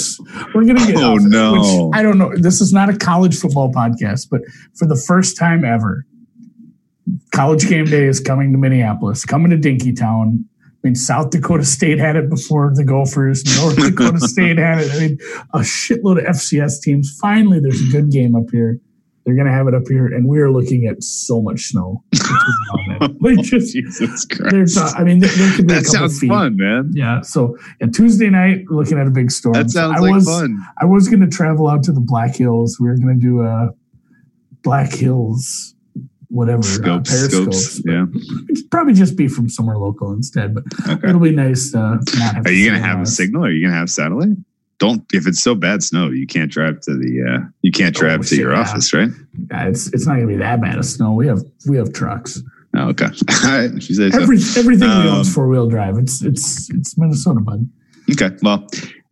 we're gonna get Oh, which no. I don't know. This is not a college football podcast, but for the first time ever, college game day is coming to Minneapolis, coming to Dinkytown. I mean, South Dakota State had it before the Gophers. North Dakota State had it. I mean, a shitload of FCS teams. Finally, there's a good game up here. They're going to have it up here, and we are looking at so much snow. between now like just, Jesus there's, Christ. I mean, there, there could be That sounds feet. fun, man. Yeah. So, and Tuesday night, looking at a big storm. That So sounds I like was, fun. I was going to travel out to the Black Hills. We were going to do a Black Hills, whatever, uh, Scopes, periscopes. scopes. Yeah. It'd probably just be from somewhere local instead, but Okay. it'll be nice to not have. Are you gonna have a signal? Are you gonna have satellite? Don't if it's so bad snow, you can't drive to the uh you can't drive Oh, to your yeah. office, right? Yeah, it's it's not going to be that bad of snow. We have we have trucks. Oh, okay. All right. Say so. Every everything we own Um, is four wheel drive. It's it's it's Minnesota, bud. Okay. Well,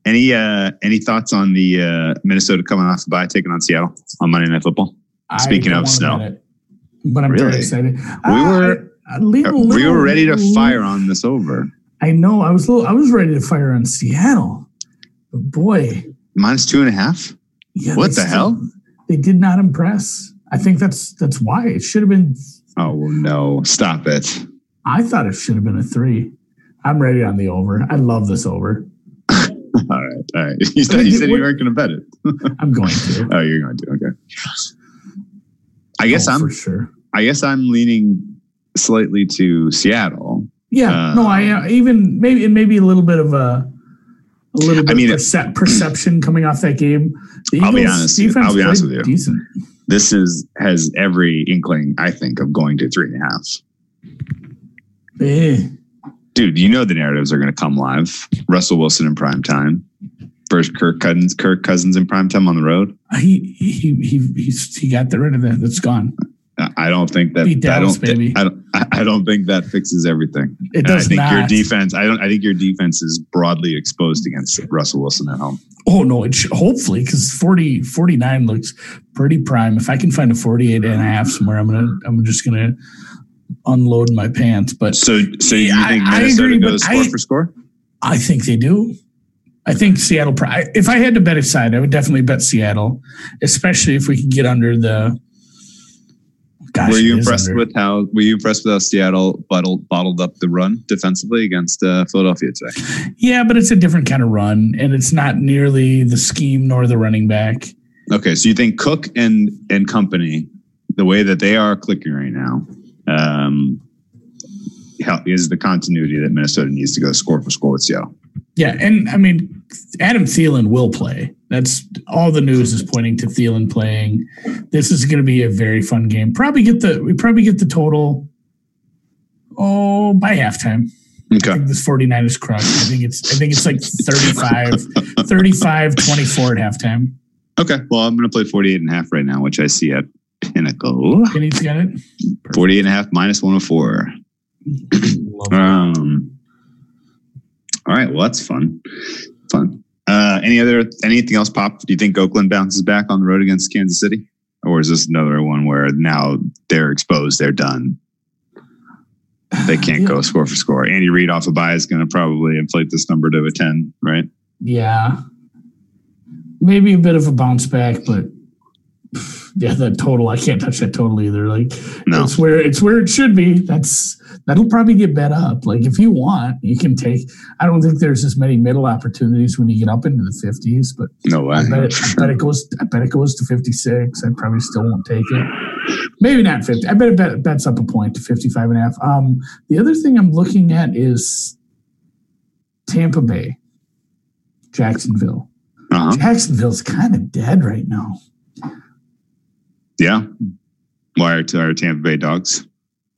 any uh any thoughts on the uh Minnesota coming off the bye, taking on Seattle on Monday Night Football? Speaking of snow. But I'm very excited. We were- I, I lean we were ready to fire on this over. I know. I was a little, I was ready to fire on Seattle, but boy, Minus two and a half. yeah, What the hell? They did not impress. I think that's that's why it should have been. Oh no! Stop it. I thought it should have been a three. I'm ready on the over. I love this over. All right. All right. You said, you, said you weren't going to bet it. I'm going to. Oh, you're going to. Okay. I guess Oh, I'm. for sure. I guess I'm leaning slightly to Seattle. Yeah, Uh, no, I uh, even maybe it may be a little bit of a a little bit I mean, of percep- perception coming off that game. The I'll be honest- defense I'll be honest with you. decent. This is has every inkling, I think, of going to three and a half. Eh. dude, you know the narratives are going to come live. Russell Wilson in prime time. First Kirk Cousins, Kirk Cousins in primetime on the road. He he he he's, he got the rid of that. That's gone. I don't think that. Beat I don't. baby. I don't. I don't think that fixes everything. It And does I think your defense. I don't. I think your defense is broadly exposed against Russell Wilson at home. Oh no, it should, hopefully because 40, 49 looks pretty prime. If I can find a 48 and a half somewhere, I'm gonna I'm just gonna unload my pants. But So, so you Yeah, think I- I Minnesota agree, goes score I- for score? I think they do. I think Seattle. If I had to bet a side, I would definitely bet Seattle, especially if we could get under the. Gosh, were you impressed under. with how? Were you impressed with how Seattle bottled bottled up the run defensively against uh, Philadelphia today? Yeah, but it's a different kind of run, and it's not nearly the scheme nor the running back. Okay, so you think Cook and and company, the way that they are clicking right now, um, is the continuity that Minnesota needs to go score for score with Seattle. Yeah, and I mean, Adam Thielen will play. That's all the news is pointing to Thielen playing. This is going to be a very fun game. Probably get the we probably get the total. Oh, by halftime. I Okay, think this 49 is crushed. I think it's I think it's like 35, 35, 24 at halftime. okay. Well, I'm going to play 48 and a half right now, which I see at Pinnacle. Kenny's got it. 48 and a half minus 104. Love it. Um, all right. Well, that's fun. Fun. Uh, any other anything else pop? Do you think Oakland bounces back on the road against Kansas City, or is this another one where now they're exposed, they're done, they can't go score for score? Andy Reid off a bye is going to probably inflate this number to a ten, right? Yeah. Maybe a bit of a bounce back, but yeah, that total I can't touch that total either. Like No. it's where it's where it should be. That's that'll probably get bet up. Like if you want, you can take I don't think there's as many middle opportunities when you get up into the fifties, but No way. I bet, it, I bet it goes I bet it goes to fifty six. I probably still won't take it. Maybe not fifty. I bet it bet, bets up a point to 55 and a half. Um the other thing I'm looking at is Tampa Bay, Jacksonville. Uh-huh. Jacksonville's kind of dead right now. Yeah. Why are, are Tampa Bay dogs?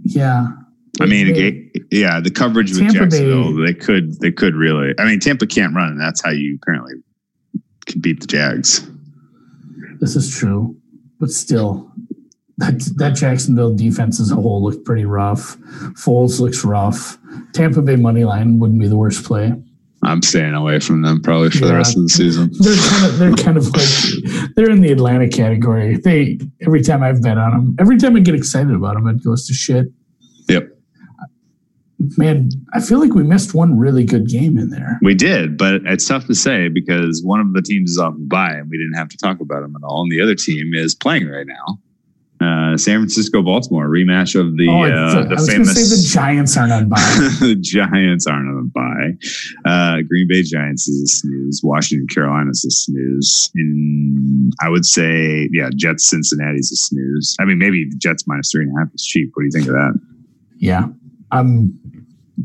Yeah. I mean, it- yeah, the coverage with Tampa Bay- Jacksonville, they could, they could really. I mean, Tampa can't run, and that's how you apparently can beat the Jags. this is true, but still, that that Jacksonville defense as a whole looked pretty rough. Foles looks rough. Tampa Bay money line wouldn't be the worst play. I'm staying away from them probably for the rest of the season. They're kind of they're kind of like they're in the Atlanta category. They every time I've bet on them, every time I get excited about them, it goes to shit. Yep. Man, I feel like we missed one really good game in there. We did, but it's tough to say because one of the teams is off by, and we didn't have to talk about them at all. And the other team is playing right now. Uh, San Francisco, Baltimore rematch of the oh, uh, I was to say the Giants aren't on bye. the Giants aren't on bye. Uh, Green Bay Giants is a snooze. Washington Carolina is a snooze. In I would say, yeah, Jets Cincinnati is a snooze. I mean, maybe the Jets minus three and a half is cheap. What do you think of that? Yeah, I'm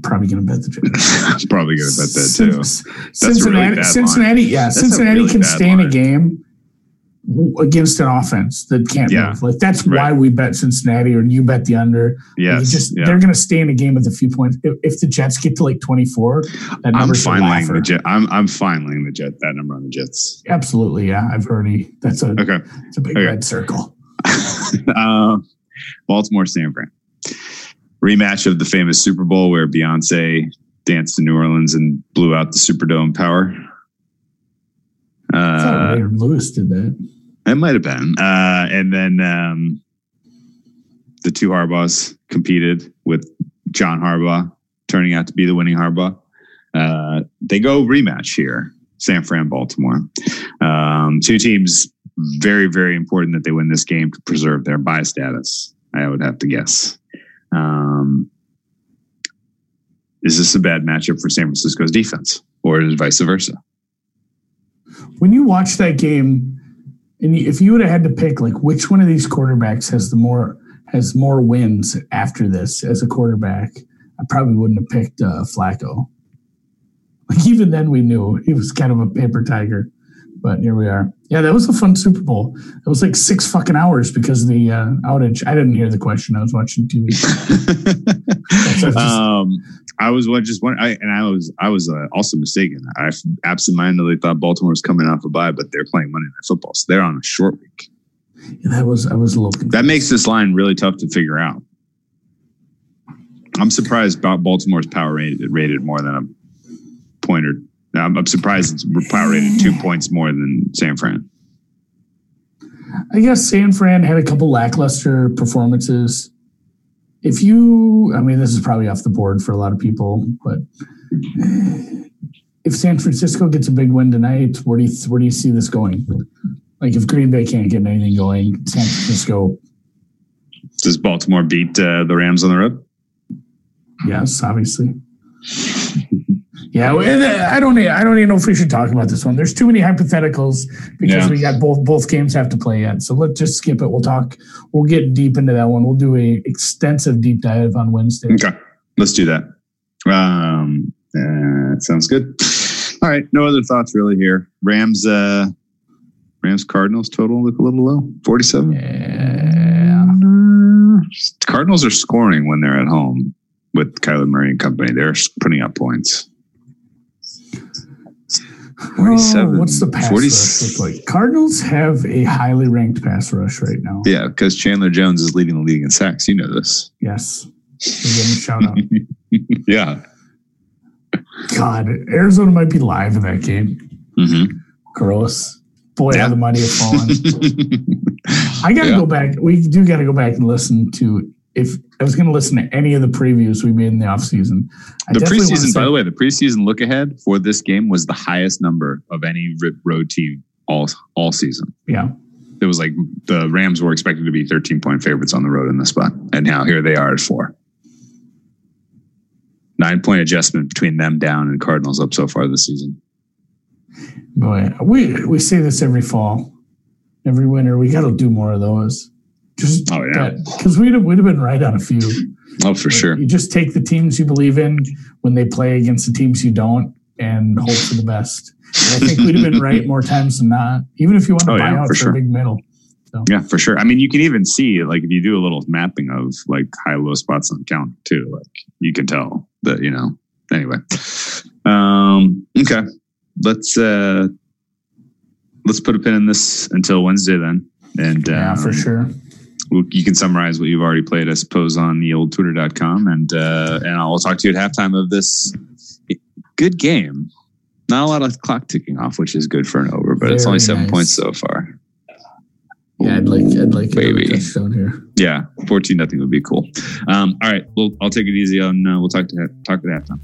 probably going to bet the Giants. I'm probably going to bet that too. That's a really Cincinnati, Cincinnati, yeah, That's Cincinnati really can stay in a game against an offense that can't Yeah. move. Like that's Right. why we bet Cincinnati, or you bet the under. Like, Yes, you just yeah. they're going to stay in a game with a few points. If, if the Jets get to like 24, that I'm fine laying the jet. I'm I'm fine laying the jet. That number on the Jets. Absolutely, yeah. I've already. That's a Okay. it's a big Okay. red circle. uh, Baltimore San Fran rematch of the famous Super Bowl where Beyonce danced to New Orleans and blew out the Superdome power. Uh, Ray Lewis did that. it might have been. Uh, and then um, the two Harbaughs competed with John Harbaugh turning out to be the winning Harbaugh. Uh, they go rematch here, San Fran, Baltimore. Um, two teams, very, very important that they win this game to preserve their bye status. I would have to guess. Um, is this a bad matchup for San Francisco's defense, or vice versa? When you watch that game, and if you would have had to pick, like which one of these quarterbacks has the more has more wins after this as a quarterback, I probably wouldn't have picked uh, Flacco. Like even then, we knew he was kind of a paper tiger, but here we are. Yeah, that was a fun Super Bowl. It was like six fucking hours because of the uh, outage. I didn't hear the question. I was watching TV. just- um, I was what just one, I, and I was I was uh, also mistaken. I absentmindedly thought Baltimore was coming off a bye, but they're playing Monday Night Football, so they're on a short week. Yeah, that was I was a little. That makes this line really tough to figure out. I'm surprised about Baltimore's power rated, rated more than a I'm, I'm surprised it's power rated two points more than San Fran. I guess San Fran had a couple lackluster performances. If you, I mean, this is probably off the board for a lot of people, but if San Francisco gets a big win tonight, where do you where do you see this going? Like if Green Bay can't get anything going, San Francisco. Does Baltimore beat uh, the Rams on the road? Yes, obviously. Yeah, I don't. I don't even know if we should talk about this one. There's too many hypotheticals because yeah. we got both both games have to play yet. So let's just skip it. We'll talk. We'll get deep into that one. We'll do a extensive deep dive on Wednesday. Okay, let's do that. Um, that sounds good. All right, no other thoughts really here. Rams, uh, Rams Cardinals total look a little low. Forty-seven. Yeah. Cardinals are scoring when they're at home with Kyler Murray and company. They're putting up points. 47. Oh, what's the pass 40, rush look like? Cardinals have a highly ranked pass rush right now. Yeah, because Chandler Jones is leading the league in sacks. You know this. Yes. shout out. yeah. God, Arizona might be live in that game. Mm-hmm. Gross. Boy, yeah. how the money has fallen. I got to yeah. go back. We do got to go back and listen to if I was going to listen to any of the previews we made in the offseason. The preseason, by the way, the preseason look ahead for this game was the highest number of any road team all all season. Yeah. It was like the Rams were expected to be 13 point favorites on the road in this spot. And now here they are at four. Nine point adjustment between them down and Cardinals up so far this season. Boy, we we say this every fall, every winter. We got to do more of those. Just oh yeah, because we'd have, we'd have been right on a few. Oh, for sure. You just take the teams you believe in when they play against the teams you don't, and hope for the best. And I think we'd have been right more times than not. Even if you want to oh, buy yeah, out for, sure. a big middle. So. Yeah, for sure. I mean, you can even see like if you do a little mapping of like high low spots on the count too, like you can tell that you know. Anyway, um, okay, let's uh let's put a pin in this until Wednesday then, and yeah, um, for sure you can summarize what you've already played, I suppose, on the old twitter.com. And, uh, and I'll talk to you at halftime of this good game. Not a lot of clock ticking off, which is good for an over, but Very it's only seven nice. points so far. Yeah, I'd like, I'd like Baby. touchdown here. Yeah, fourteen nothing would be cool. Um, all right, well, I'll take it easy on. Uh, we'll talk to talk at halftime.